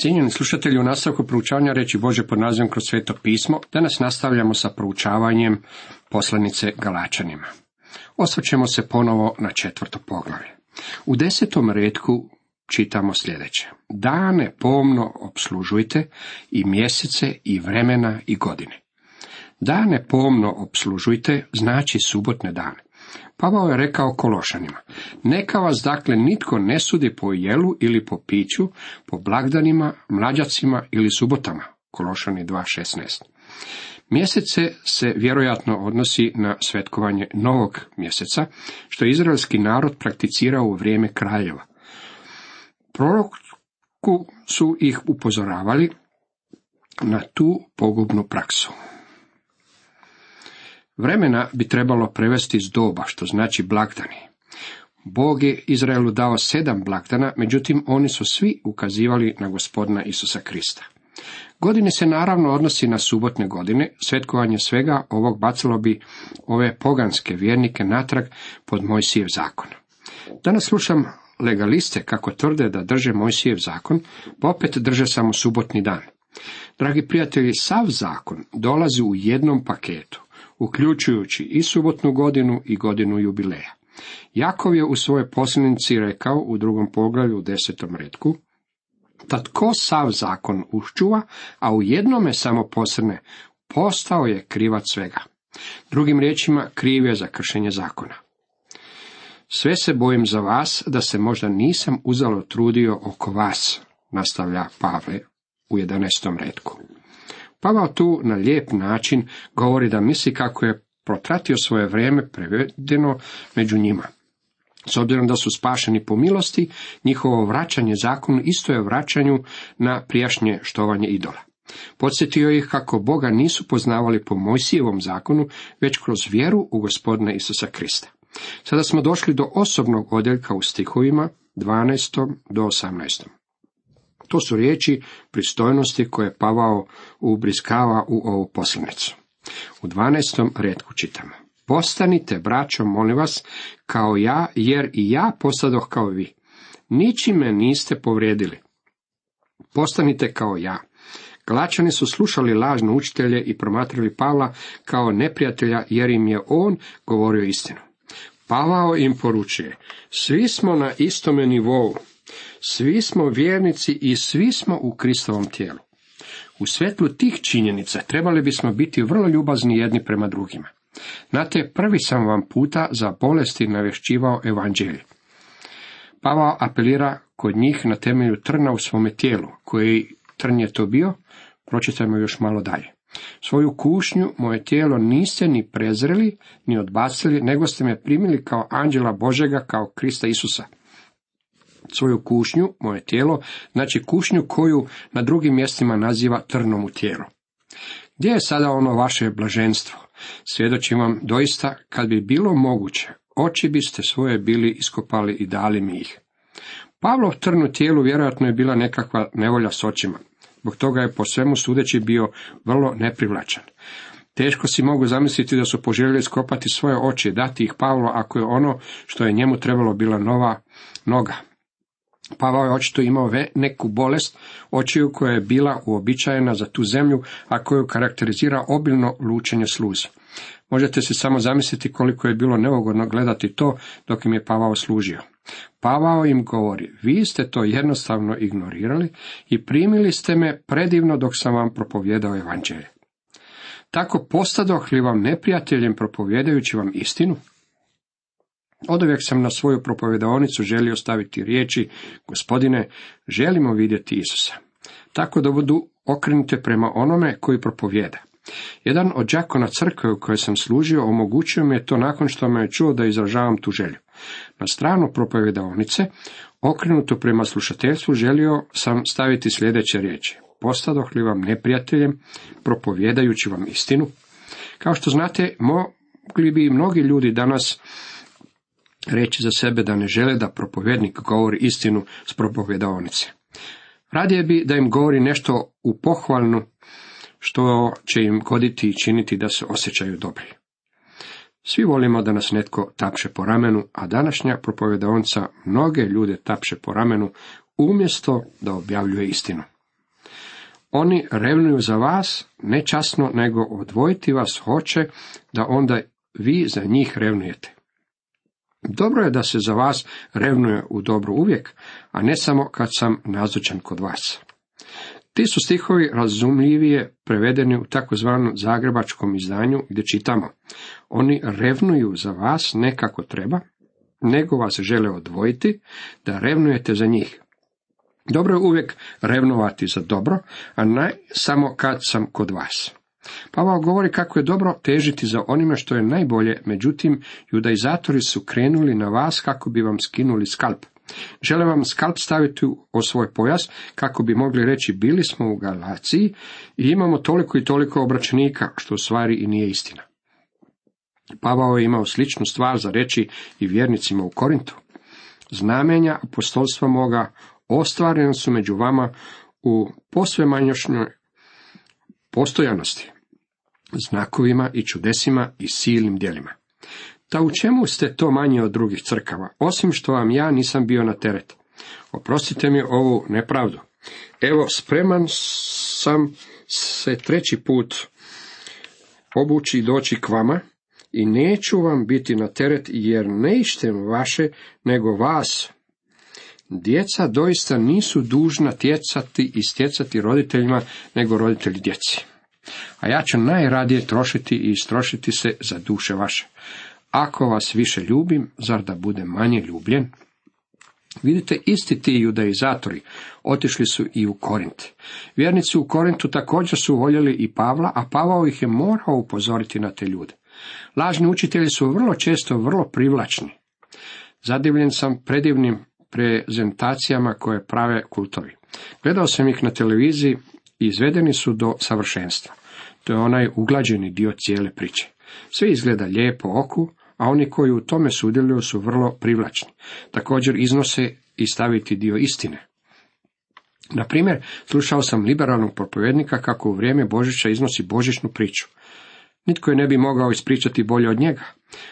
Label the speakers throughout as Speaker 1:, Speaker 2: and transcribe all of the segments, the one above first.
Speaker 1: Cijenjeni slušatelji, u nastavku proučavanja reći Bože pod nazivom kroz sveto pismo, danas nastavljamo sa proučavanjem poslanice Galačanima. Osvrćemo se ponovo na četvrto poglavlje. U desetom redku čitamo sljedeće. Dane pomno obslužujte i mjesece i vremena i godine. Dane pomno obslužujte znači subotne dane. Pavao je rekao Kološanima, neka vas dakle nitko ne sudi po jelu ili po piću, po blagdanima, mlađacima ili subotama. Kološani 2.16. Mjesece se vjerojatno odnosi na svetkovanje novog mjeseca, što je izraelski narod prakticirao u vrijeme kraljeva. Proroku su ih upozoravali na tu pogubnu praksu. Vremena bi trebalo prevesti iz doba, što znači blagdani. Bog je Izraelu dao sedam blagdana, međutim oni su svi ukazivali na gospodina Isusa Krista. Godine se naravno odnosi na subotne godine, svetkovanje svega ovog bacilo bi ove poganske vjernike natrag pod Mojsijev zakon. Danas slušam legaliste kako tvrde da drže Mojsijev zakon, pa opet drže samo subotni dan. Dragi prijatelji, sav zakon dolazi u jednom paketu uključujući i subotnu godinu i godinu jubileja. Jakov je u svojoj posljednici rekao u drugom poglavlju u desetom redku, da tko sav zakon uščuva, a u jednome samo posrne, postao je krivac svega. Drugim riječima, kriv je za kršenje zakona. Sve se bojim za vas, da se možda nisam uzalo trudio oko vas, nastavlja Pavle u 11. redku. Pavao tu na lijep način govori da misli kako je protratio svoje vrijeme prevedeno među njima. S obzirom da su spašeni po milosti, njihovo vraćanje zakonu isto je vraćanju na prijašnje štovanje idola. Podsjetio ih kako Boga nisu poznavali po Mojsijevom zakonu, već kroz vjeru u gospodina Isusa Krista. Sada smo došli do osobnog odjeljka u stihovima 12. do 18. To su riječi pristojnosti koje Pavao ubriskava u ovu poslanicu. U 12. redku čitamo. Postanite, braćo, molim vas, kao ja, jer i ja postadoh kao vi. Ničime niste povrijedili. Postanite kao ja. Galačani su slušali lažne učitelje i promatrali Pavla kao neprijatelja, jer im je on govorio istinu. Pavao im poručuje, svi smo na istome nivou, svi smo vjernici i svi smo u Kristovom tijelu. U svjetlu tih činjenica trebali bismo biti vrlo ljubazni jedni prema drugima. Znate, prvi sam vam puta za bolesti navješćivao evanđelje. Pavao apelira kod njih na temelju trna u svome tijelu. Koji trn je to bio? Pročitajmo još malo dalje. Svoju kušnju, moje tijelo niste ni prezreli, ni odbacili, nego ste me primili kao anđela Božega, kao Krista Isusa svoju kušnju, moje tijelo, znači kušnju koju na drugim mjestima naziva trnom u tijelu. Gdje je sada ono vaše blaženstvo? Svjedočim vam doista, kad bi bilo moguće, oči biste svoje bili iskopali i dali mi ih. Pavlov trn u tijelu vjerojatno je bila nekakva nevolja s očima. Zbog toga je po svemu sudeći bio vrlo neprivlačan. Teško si mogu zamisliti da su poželjeli skopati svoje oči, dati ih Pavlo ako je ono što je njemu trebalo bila nova noga. Pavao je očito imao neku bolest očiju koja je bila uobičajena za tu zemlju, a koju karakterizira obilno lučenje sluza. Možete se samo zamisliti koliko je bilo neugodno gledati to dok im je Pavao služio. Pavao im govori, vi ste to jednostavno ignorirali i primili ste me predivno dok sam vam propovjedao evanđelje. Tako postadoh li vam neprijateljem propovjedajući vam istinu? Oduvijek sam na svoju propovedonicu želio staviti riječi, gospodine, želimo vidjeti Isusa. Tako da budu okrenute prema onome koji propovjeda. Jedan od đakona crkve u kojoj sam služio omogućio mi je to nakon što me je čuo da izražavam tu želju. Na stranu propovedonice, okrenuto prema slušateljstvu, želio sam staviti sljedeće riječi. Postadoh li vam neprijateljem, propovjedajući vam istinu? Kao što znate, mogli bi mnogi ljudi danas reći za sebe da ne žele da propovjednik govori istinu s propovjedaonice. Radije bi da im govori nešto u pohvalnu, što će im goditi i činiti da se osjećaju dobri. Svi volimo da nas netko tapše po ramenu, a današnja propovjedaonca mnoge ljude tapše po ramenu umjesto da objavljuje istinu. Oni revnuju za vas, nečasno, nego odvojiti vas hoće, da onda vi za njih revnujete. Dobro je da se za vas revnuje u dobro uvijek, a ne samo kad sam nazočan kod vas. Ti su stihovi razumljivije prevedeni u takozvanom zagrebačkom izdanju gdje čitamo. Oni revnuju za vas ne kako treba, nego vas žele odvojiti, da revnujete za njih. Dobro je uvijek revnovati za dobro, a ne samo kad sam kod vas. Pavao govori kako je dobro težiti za onime što je najbolje, međutim, judaizatori su krenuli na vas kako bi vam skinuli skalp. Žele vam skalp staviti o svoj pojas, kako bi mogli reći bili smo u Galaciji i imamo toliko i toliko obračenika, što u stvari i nije istina. Pavao je imao sličnu stvar za reći i vjernicima u Korintu. Znamenja apostolstva moga ostvarena su među vama u posvemanjošnjoj postojanosti, znakovima i čudesima i silnim djelima. Ta u čemu ste to manje od drugih crkava, osim što vam ja nisam bio na teret? Oprostite mi ovu nepravdu. Evo, spreman sam se treći put obući i doći k vama i neću vam biti na teret jer ne ištem vaše, nego vas. Djeca doista nisu dužna tjecati i stjecati roditeljima, nego roditelji djeci. A ja ću najradije trošiti i istrošiti se za duše vaše. Ako vas više ljubim, zar da bude manje ljubljen? Vidite, isti ti judaizatori otišli su i u Korint. Vjernici u Korintu također su voljeli i Pavla, a Pavao ih je morao upozoriti na te ljude. Lažni učitelji su vrlo često vrlo privlačni. Zadivljen sam predivnim prezentacijama koje prave kultovi. Gledao sam ih na televiziji izvedeni su do savršenstva. To je onaj uglađeni dio cijele priče. Sve izgleda lijepo oku, a oni koji u tome sudjeluju su vrlo privlačni. Također iznose i staviti dio istine. Na primjer, slušao sam liberalnog propovjednika kako u vrijeme Božića iznosi božićnu priču. Nitko je ne bi mogao ispričati bolje od njega.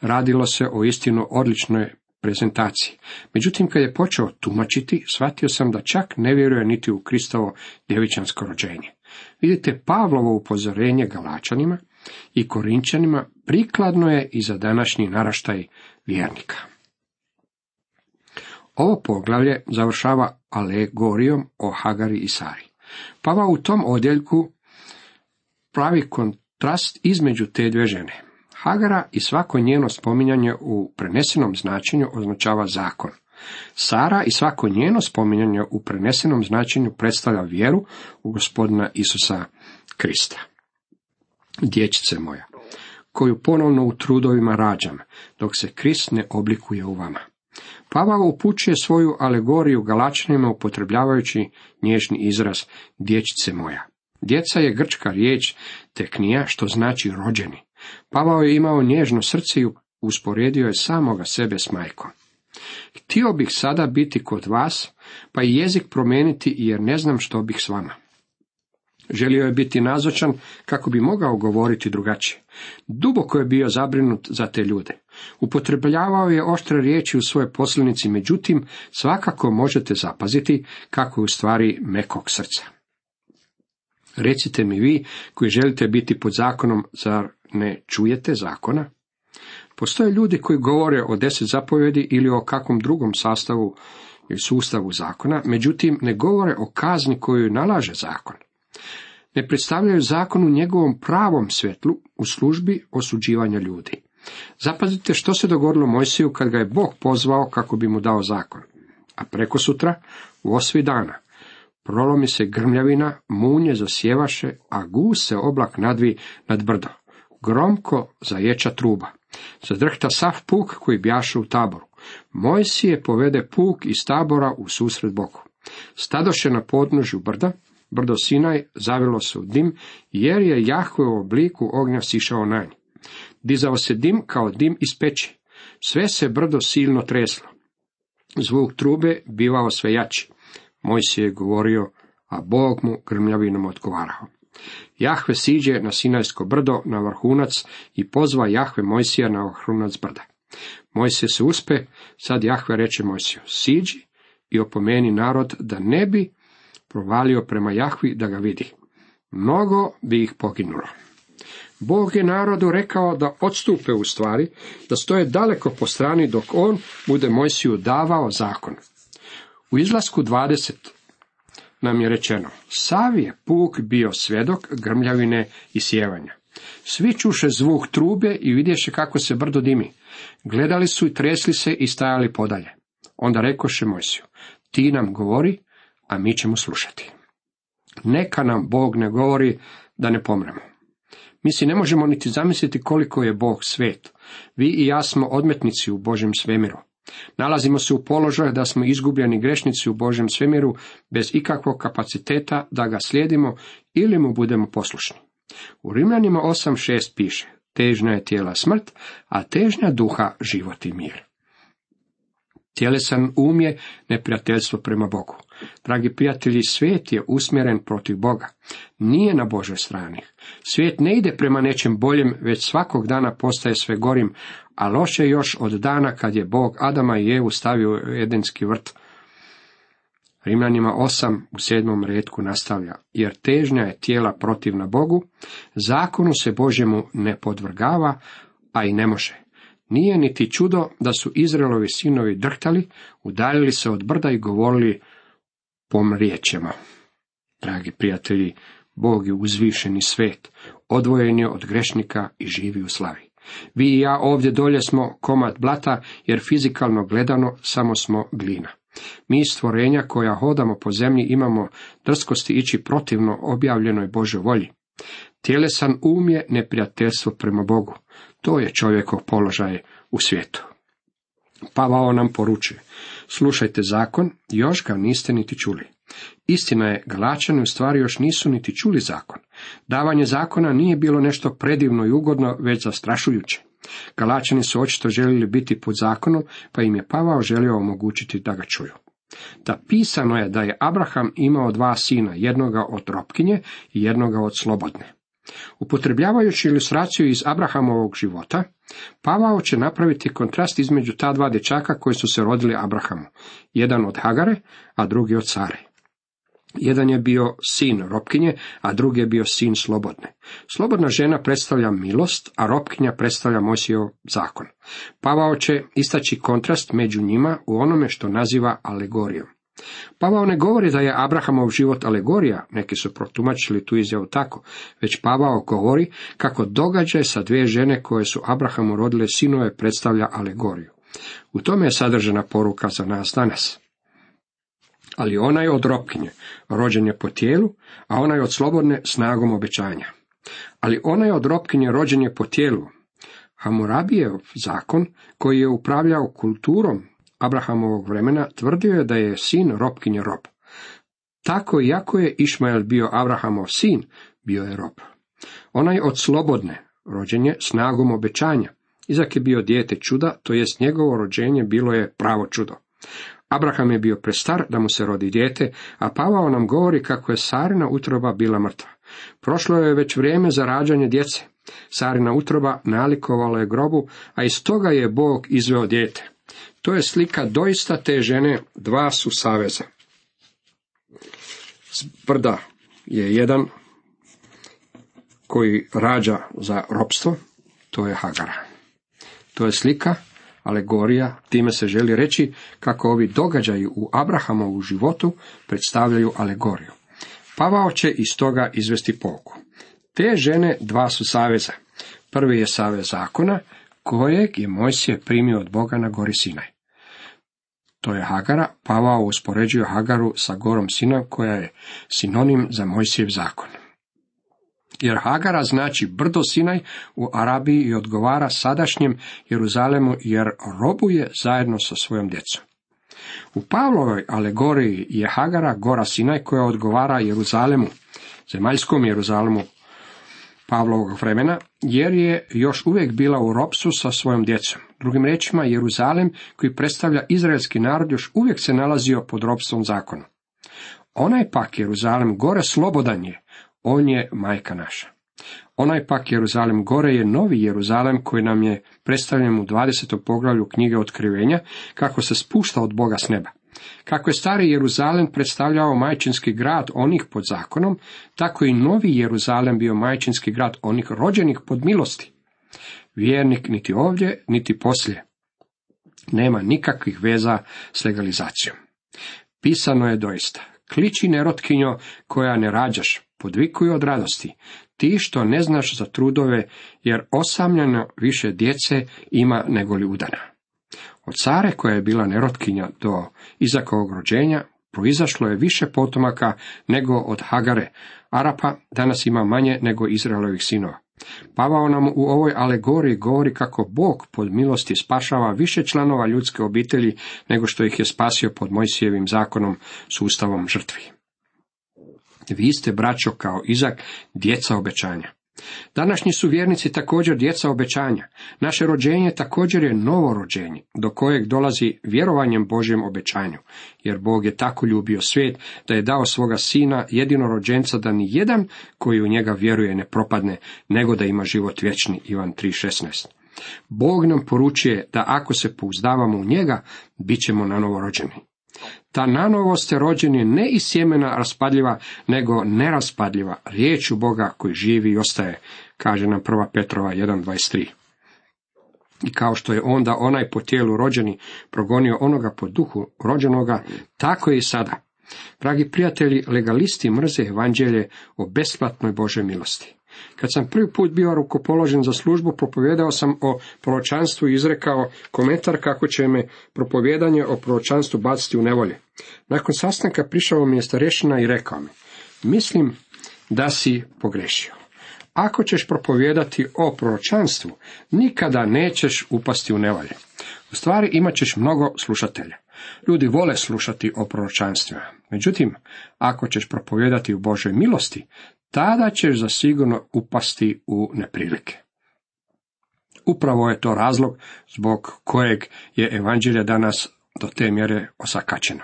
Speaker 1: Radilo se o istinu odličnoj prezentaciji. Međutim, kad je počeo tumačiti, shvatio sam da čak ne vjeruje niti u Kristovo djevičansko rođenje. Vidite, Pavlovo upozorenje Galačanima i Korinčanima prikladno je i za današnji naraštaj vjernika. Ovo poglavlje završava alegorijom o Hagari i Sari. Pava u tom odjeljku pravi kontrast između te dvije žene. Hagara i svako njeno spominjanje u prenesenom značenju označava zakon. Sara i svako njeno spominjanje u prenesenom značenju predstavlja vjeru u gospodina Isusa Krista. Dječice moja, koju ponovno u trudovima rađam, dok se Krist ne oblikuje u vama. Pavao upućuje svoju alegoriju Galačanima upotrebljavajući nježni izraz dječice moja. Djeca je grčka riječ teknija, što znači rođeni. Pavao je imao nježno srce i usporedio je samoga sebe s majkom. Htio bih sada biti kod vas, pa i jezik promijeniti jer ne znam što bih s vama. Želio je biti nazočan kako bi mogao govoriti drugačije. Duboko je bio zabrinut za te ljude. Upotrebljavao je oštre riječi u svojoj posljednici, međutim, svakako možete zapaziti kako je u stvari mekog srca. Recite mi vi, koji želite biti pod zakonom, zar ne čujete zakona? Postoje ljudi koji govore o deset zapovjedi ili o kakvom drugom sastavu ili sustavu zakona, međutim ne govore o kazni koju nalaže zakon. Ne predstavljaju zakon u njegovom pravom svjetlu u službi osuđivanja ljudi. Zapazite što se dogodilo Mojsiju kad ga je Bog pozvao kako bi mu dao zakon. A preko sutra, u osvi dana, prolomi se grmljavina, munje zasjevaše, a gus se oblak nadvi nad brdo. Gromko zaječa truba. Zadrhta sav puk koji bjaše u taboru. Mojsije povede puk iz tabora u susret boku. Stadoše na podnožju brda, brdo Sinaj zavilo se u dim, jer je Jahve u obliku ognja sišao na nj. Dizao se dim kao dim iz peći. Sve se brdo silno treslo. Zvuk trube bivao sve jači. Mojsije je govorio, a Bog mu grmljavinom odgovarao. Jahve siđe na Sinajsko brdo na vrhunac i pozva Jahve Mojsija na vrhunac brda. Mojsije se uspe, sad Jahve reče Mojsiju, siđi i opomeni narod da ne bi provalio prema Jahvi da ga vidi. Mnogo bi ih poginulo. Bog je narodu rekao da odstupe u stvari, da stoje daleko po strani dok on bude Mojsiju davao zakon. U izlasku 20 nam je rečeno, sav je puk bio svjedok grmljavine i sjevanja. Svi čuše zvuk trube i vidješe kako se brdo dimi. Gledali su i tresli se i stajali podalje. Onda rekoše Mojsiju, ti nam govori, a mi ćemo slušati. Neka nam Bog ne govori da ne pomremo. Mi si ne možemo niti zamisliti koliko je Bog svet. Vi i ja smo odmetnici u Božem svemiru. Nalazimo se u položaju da smo izgubljeni grešnici u Božem svemiru bez ikakvog kapaciteta da ga slijedimo ili mu budemo poslušni. U Rimljanima 8.6 piše, težnja je tijela smrt, a težnja duha život i mir. Tjelesan um je neprijateljstvo prema Bogu. Dragi prijatelji, svijet je usmjeren protiv Boga. Nije na Božoj strani. Svijet ne ide prema nečem boljem, već svakog dana postaje sve gorim, a loše još od dana kad je Bog Adama i Evu stavio u Edenski vrt. Rimljanima 8 u sedmom redku nastavlja, jer težnja je tijela protivna Bogu, zakonu se Božjemu ne podvrgava, a i ne može. Nije niti čudo da su Izraelovi sinovi drhtali, udaljili se od brda i govorili pomrijećemo. Dragi prijatelji, Bog je uzvišeni svet, odvojen je od grešnika i živi u slavi. Vi i ja ovdje dolje smo komad blata, jer fizikalno gledano samo smo glina. Mi stvorenja koja hodamo po zemlji imamo drskosti ići protivno objavljenoj Božoj volji. Tjelesan um je neprijateljstvo prema Bogu. To je čovjekov položaj u svijetu. Pavao nam poručuje, slušajte zakon, još ga niste niti čuli. Istina je, Galačani u stvari još nisu niti čuli zakon. Davanje zakona nije bilo nešto predivno i ugodno, već zastrašujuće. Galačani su očito željeli biti pod zakonom, pa im je Pavao želio omogućiti da ga čuju. Da pisano je da je Abraham imao dva sina, jednoga od ropkinje i jednoga od slobodne. Upotrebljavajući ilustraciju iz Abrahamovog života, Pavao će napraviti kontrast između ta dva dječaka koji su se rodili Abrahamu, jedan od Hagare, a drugi od Sare. Jedan je bio sin Ropkinje, a drugi je bio sin Slobodne. Slobodna žena predstavlja milost, a Ropkinja predstavlja Mojsijov zakon. Pavao će istaći kontrast među njima u onome što naziva alegorijom. Pavao ne govori da je Abrahamov život alegorija, neki su protumačili tu izjavu tako, već Pavao govori kako događaj sa dvije žene koje su Abrahamu rodile sinove predstavlja alegoriju. U tome je sadržana poruka za nas danas. Ali ona je od ropkinje, rođen je po tijelu, a ona je od slobodne snagom obećanja. Ali ona je od ropkinje rođen je po tijelu. Hamurabijev zakon, koji je upravljao kulturom Abrahamovog vremena tvrdio je da je sin robkinje rob. Tako iako je Išmael bio Abrahamov sin, bio je rob. Onaj od slobodne, rođen je snagom obećanja. Izak je bio dijete čuda, to jest njegovo rođenje bilo je pravo čudo. Abraham je bio prestar da mu se rodi dijete, a Pavao nam govori kako je Sarina utroba bila mrtva. Prošlo je već vrijeme za rađanje djece. Sarina utroba nalikovala je grobu, a iz toga je Bog izveo dijete. To je slika doista te žene, dva su saveza. Brda je jedan koji rađa za ropstvo, to je Hagara. To je slika, alegorija, time se želi reći kako ovi događaji u Abrahamovu životu predstavljaju alegoriju. Pavao će iz toga izvesti pouku. Te žene dva su saveza. Prvi je savez zakona, kojeg je Mojsije primio od Boga na gori Sinaj. To je Hagara, Pavao uspoređuje Hagaru sa gorom Sinaj koja je sinonim za Mojsijev zakon. Jer Hagara znači brdo Sinaj u Arabiji i odgovara sadašnjem Jeruzalemu jer robuje zajedno sa svojom djecom. U Pavlovoj alegoriji je Hagara gora Sinaj koja odgovara Jeruzalemu, zemaljskom Jeruzalemu Pavlovog vremena, jer je još uvijek bila u ropsu sa svojom djecom. Drugim riječima, Jeruzalem, koji predstavlja izraelski narod, još uvijek se nalazio pod ropstvom zakona. Onaj pak Jeruzalem gore slobodan je, on je majka naša. Onaj pak Jeruzalem gore je novi Jeruzalem koji nam je predstavljen u 20. poglavlju knjige otkrivenja, kako se spušta od Boga s neba. Kako je stari Jeruzalem predstavljao majčinski grad onih pod zakonom, tako i novi Jeruzalem bio majčinski grad onih rođenih pod milosti. Vjernik niti ovdje, niti poslije. Nema nikakvih veza s legalizacijom. Pisano je doista. Kliči nerotkinjo koja ne rađaš, podvikuju od radosti. Ti što ne znaš za trudove, jer osamljeno više djece ima nego li udana. Od care koja je bila nerotkinja do Izakovog rođenja, proizašlo je više potomaka nego od Hagare. Arapa danas ima manje nego Izraelovih sinova. Pavao nam u ovoj alegoriji govori kako Bog pod milosti spašava više članova ljudske obitelji nego što ih je spasio pod Mojsijevim zakonom sustavom žrtvi. Vi ste, braćo, kao Izak, djeca obećanja. Današnji su vjernici također djeca obećanja. Naše rođenje također je novo rođenje, do kojeg dolazi vjerovanjem Božjem obećanju, jer Bog je tako ljubio svijet da je dao svoga sina jedinorođenca da ni jedan koji u njega vjeruje ne propadne, nego da ima život vječni. Ivan 3.16. Bog nam poručuje da ako se pouzdavamo u njega, bit ćemo na novo rođeni. Ta nanovo ste rođeni ne iz sjemena raspadljiva, nego neraspadljiva, riječu Boga koji živi i ostaje, kaže nam 1. Petrova 1.23. I kao što je onda onaj po tijelu rođeni progonio onoga po duhu rođenoga, tako je i sada. Dragi prijatelji, legalisti mrze evanđelje o besplatnoj Božoj milosti. Kad sam prvi put bio rukopoložen za službu, propovijedao sam o proročanstvu i izrekao komentar kako će me propovjedanje o proročanstvu baciti u nevolje. Nakon sastanka prišao mi je starešina i rekao mi, mislim da si pogrešio. Ako ćeš propovijedati o proročanstvu, nikada nećeš upasti u nevolje. U stvari imat ćeš mnogo slušatelja. Ljudi vole slušati o proročanstvima. Međutim, ako ćeš propovijedati u Božoj milosti, tada ćeš zasigurno upasti u neprilike. Upravo je to razlog zbog kojeg je evanđelje danas do te mjere osakačeno.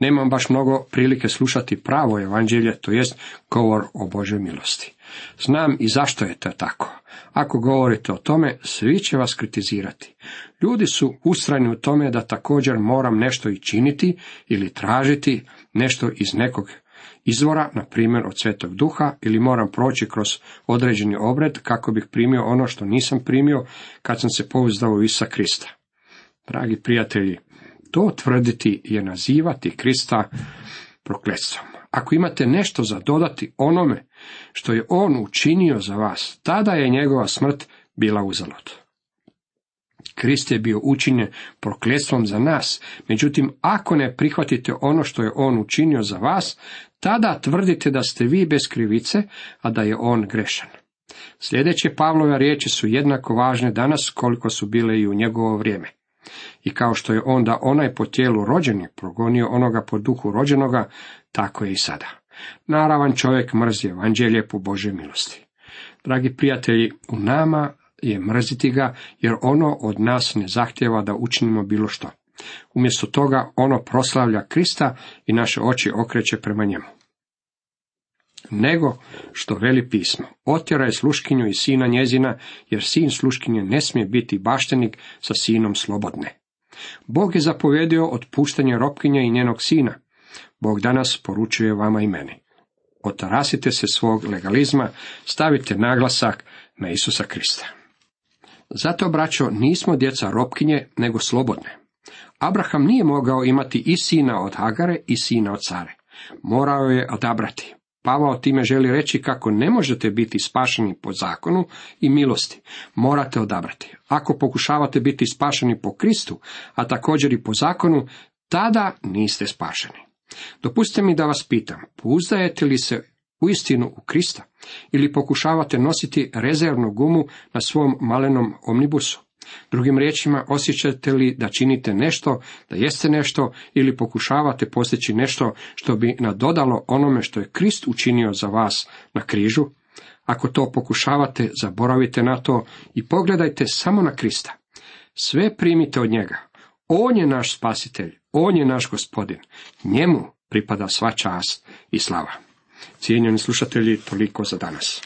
Speaker 1: Nemam baš mnogo prilike slušati pravo evanđelje, to jest govor o Božoj milosti. Znam i zašto je to tako. Ako govorite o tome, svi će vas kritizirati. Ljudi su ustrajni u tome da također moram nešto i činiti ili tražiti nešto iz nekog izvora, na primjer od svetog duha, ili moram proći kroz određeni obred kako bih primio ono što nisam primio kad sam se pouzdao u Isa Krista. Dragi prijatelji, to tvrditi je nazivati Krista prokletstvom. Ako imate nešto za dodati onome što je on učinio za vas, tada je njegova smrt bila uzalud. Krist je bio učinjen prokletstvom za nas, međutim, ako ne prihvatite ono što je on učinio za vas, tada tvrdite da ste vi bez krivice, a da je on grešan. Sljedeće Pavlove riječi su jednako važne danas koliko su bile i u njegovo vrijeme. I kao što je onda onaj po tijelu rođeni progonio onoga po duhu rođenoga, tako je i sada. Naravan čovjek mrzi evanđelje po Božoj milosti. Dragi prijatelji, u nama je mrziti ga, jer ono od nas ne zahtjeva da učinimo bilo što. Umjesto toga ono proslavlja Krista i naše oči okreće prema njemu. Nego što veli pismo, otjeraj sluškinju i sina njezina, jer sin sluškinje ne smije biti baštenik sa sinom slobodne. Bog je zapovjedio otpuštanje ropkinje i njenog sina. Bog danas poručuje vama i meni. Otarasite se svog legalizma, stavite naglasak na Isusa Krista. Zato, braćo, nismo djeca ropkinje, nego slobodne. Abraham nije mogao imati i sina od Hagare i sina od Care. Morao je odabrati. Pavao time želi reći kako ne možete biti spašeni po zakonu i milosti. Morate odabrati. Ako pokušavate biti spašeni po Kristu, a također i po zakonu, tada niste spašeni. Dopustite mi da vas pitam, pouzdajete li se uistinu u Krista ili pokušavate nositi rezervnu gumu na svom malenom omnibusu? Drugim riječima, osjećate li da činite nešto, da jeste nešto ili pokušavate postići nešto što bi nadodalo onome što je Krist učinio za vas na križu? Ako to pokušavate, zaboravite na to i pogledajte samo na Krista. Sve primite od njega. On je naš spasitelj, on je naš gospodin. Njemu pripada sva čast i slava. Cijenjeni slušatelji, toliko za danas.